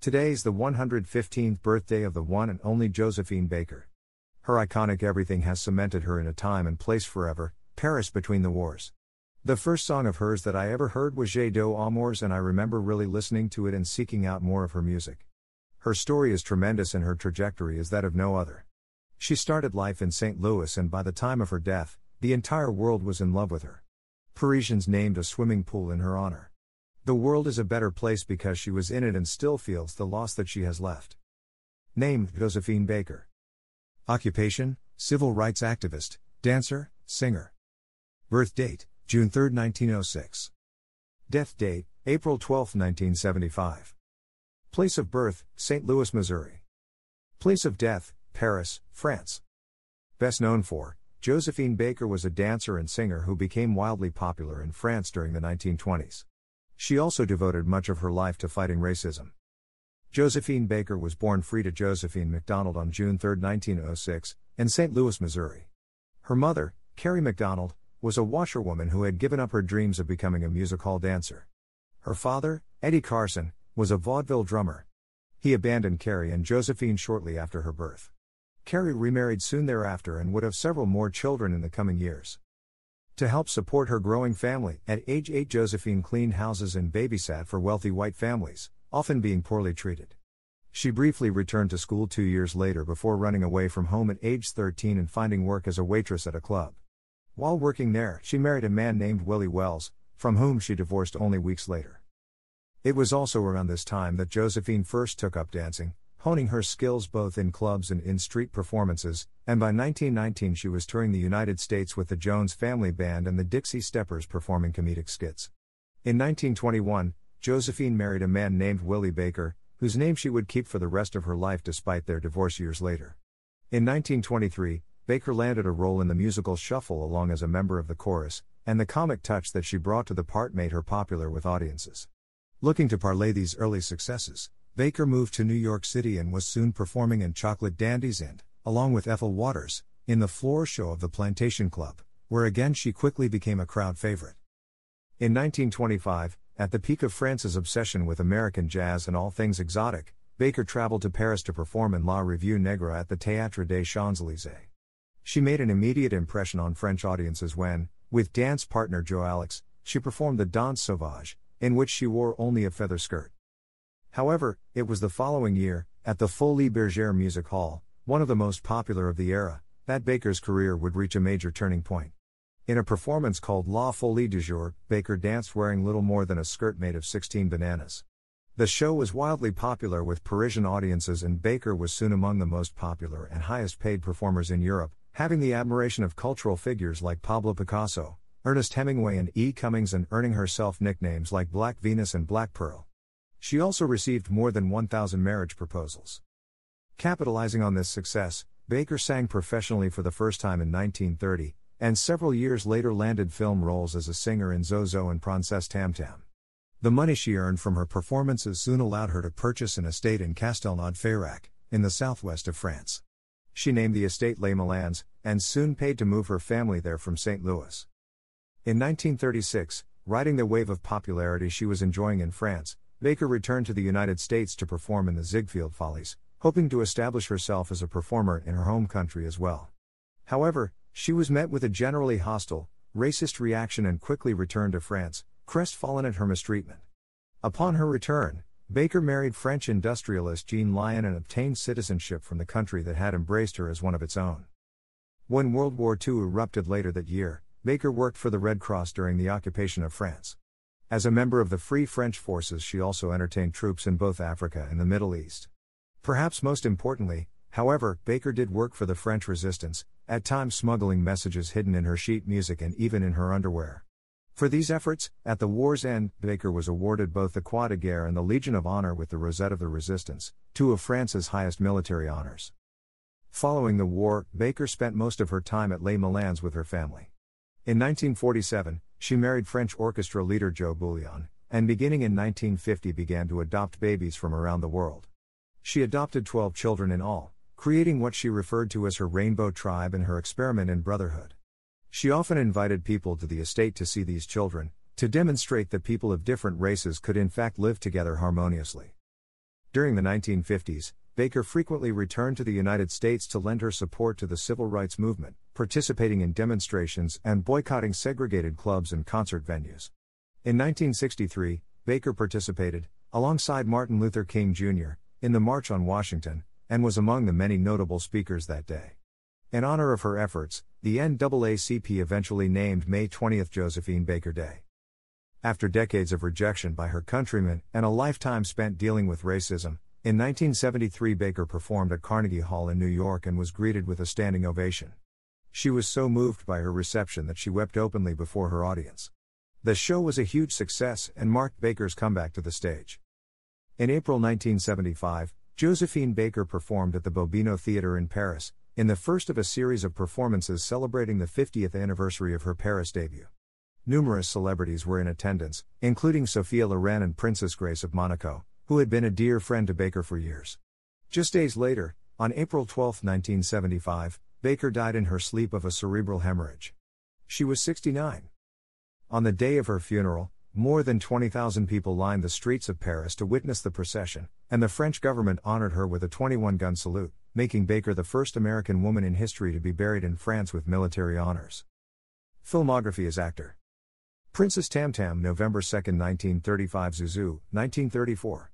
Today's the 115th birthday of the one and only Josephine Baker. Her iconic everything has cemented her in a time and place forever, Paris between the wars. The first song of hers that I ever heard was J'ai deux amours, and I remember really listening to it and seeking out more of her music. Her story is tremendous and her trajectory is that of no other. She started life in St. Louis, and by the time of her death, the entire world was in love with her. Parisians named a swimming pool in her honor. The world is a better place because she was in it and still feels the loss that she has left. Name Josephine Baker. Occupation Civil rights activist, dancer, singer. Birth date June 3, 1906. Death date April 12, 1975. Place of birth St. Louis, Missouri. Place of death Paris, France. Best known for Josephine Baker was a dancer and singer who became wildly popular in France during the 1920s. She also devoted much of her life to fighting racism. Josephine Baker was born Frida Josephine McDonald on June 3, 1906, in St. Louis, Missouri. Her mother, Carrie McDonald, was a washerwoman who had given up her dreams of becoming a music hall dancer. Her father, Eddie Carson, was a vaudeville drummer. He abandoned Carrie and Josephine shortly after her birth. Carrie remarried soon thereafter and would have several more children in the coming years. To help support her growing family, at age 8 Josephine cleaned houses and babysat for wealthy white families, often being poorly treated. She briefly returned to school two years later before running away from home at age 13 and finding work as a waitress at a club. While working there, she married a man named Willie Wells, from whom she divorced only weeks later. It was also around this time that Josephine first took up dancing, honing her skills both in clubs and in street performances, and by 1919 she was touring the United States with the Jones Family Band and the Dixie Steppers performing comedic skits. In 1921, Josephine married a man named Willie Baker, whose name she would keep for the rest of her life despite their divorce years later. In 1923, Baker landed a role in the musical Shuffle along as a member of the chorus, and the comic touch that she brought to the part made her popular with audiences. Looking to parlay these early successes, Baker moved to New York City and was soon performing in Chocolate Dandies and, along with Ethel Waters, in the floor show of the Plantation Club, where again she quickly became a crowd favorite. In 1925, at the peak of France's obsession with American jazz and all things exotic, Baker traveled to Paris to perform in La Revue Negre at the Théâtre des Champs-Élysées. She made an immediate impression on French audiences when, with dance partner Joe Alex, she performed the Danse Sauvage, in which she wore only a feather skirt. However, it was the following year, at the Folies Bergère Music Hall, one of the most popular of the era, that Baker's career would reach a major turning point. In a performance called La Folie du Jour, Baker danced wearing little more than a skirt made of 16 bananas. The show was wildly popular with Parisian audiences, and Baker was soon among the most popular and highest paid performers in Europe, having the admiration of cultural figures like Pablo Picasso, Ernest Hemingway, and E. Cummings, and earning herself nicknames like Black Venus and Black Pearl. She also received more than 1,000 marriage proposals. Capitalizing on this success, Baker sang professionally for the first time in 1930, and several years later landed film roles as a singer in Zouzou and Princess Tam Tam. The money she earned from her performances soon allowed her to purchase an estate in Castelnaud-Fayrac, in the southwest of France. She named the estate Les Milandes, and soon paid to move her family there from St. Louis. In 1936, riding the wave of popularity she was enjoying in France, Baker returned to the United States to perform in the Ziegfeld Follies, hoping to establish herself as a performer in her home country as well. However, she was met with a generally hostile, racist reaction and quickly returned to France, crestfallen at her mistreatment. Upon her return, Baker married French industrialist Jean Lion and obtained citizenship from the country that had embraced her as one of its own. When World War II erupted later that year, Baker worked for the Red Cross during the occupation of France. As a member of the Free French forces, she also entertained troops in both Africa and the Middle East. Perhaps most importantly, however, Baker did work for the French resistance, at times smuggling messages hidden in her sheet music and even in her underwear. For these efforts, at the war's end, Baker was awarded both the Croix de Guerre and the Legion of Honor with the Rosette of the Resistance, two of France's highest military honors. Following the war, Baker spent most of her time at Les Milandes with her family. In 1947, she married French orchestra leader Jo Bouillon, and beginning in 1950 began to adopt babies from around the world. She adopted 12 children in all, creating what she referred to as her rainbow tribe and her experiment in brotherhood. She often invited people to the estate to see these children, to demonstrate that people of different races could in fact live together harmoniously. During the 1950s, Baker frequently returned to the United States to lend her support to the civil rights movement, participating in demonstrations and boycotting segregated clubs and concert venues. In 1963, Baker participated, alongside Martin Luther King Jr., in the March on Washington, and was among the many notable speakers that day. In honor of her efforts, the NAACP eventually named May 20 Josephine Baker Day. After decades of rejection by her countrymen and a lifetime spent dealing with racism, in 1973 Baker performed at Carnegie Hall in New York and was greeted with a standing ovation. She was so moved by her reception that she wept openly before her audience. The show was a huge success and marked Baker's comeback to the stage. In April 1975, Josephine Baker performed at the Bobino Theatre in Paris, in the first of a series of performances celebrating the 50th anniversary of her Paris debut. Numerous celebrities were in attendance, including Sophia Loren and Princess Grace of Monaco, who had been a dear friend to Baker for years. Just days later, on April 12, 1975, Baker died in her sleep of a cerebral hemorrhage. She was 69. On the day of her funeral, more than 20,000 people lined the streets of Paris to witness the procession, and the French government honored her with a 21 gun salute, making Baker the first American woman in history to be buried in France with military honors. Filmography as actor Princess Tam Tam, November 2, 1935, Zouzou, 1934.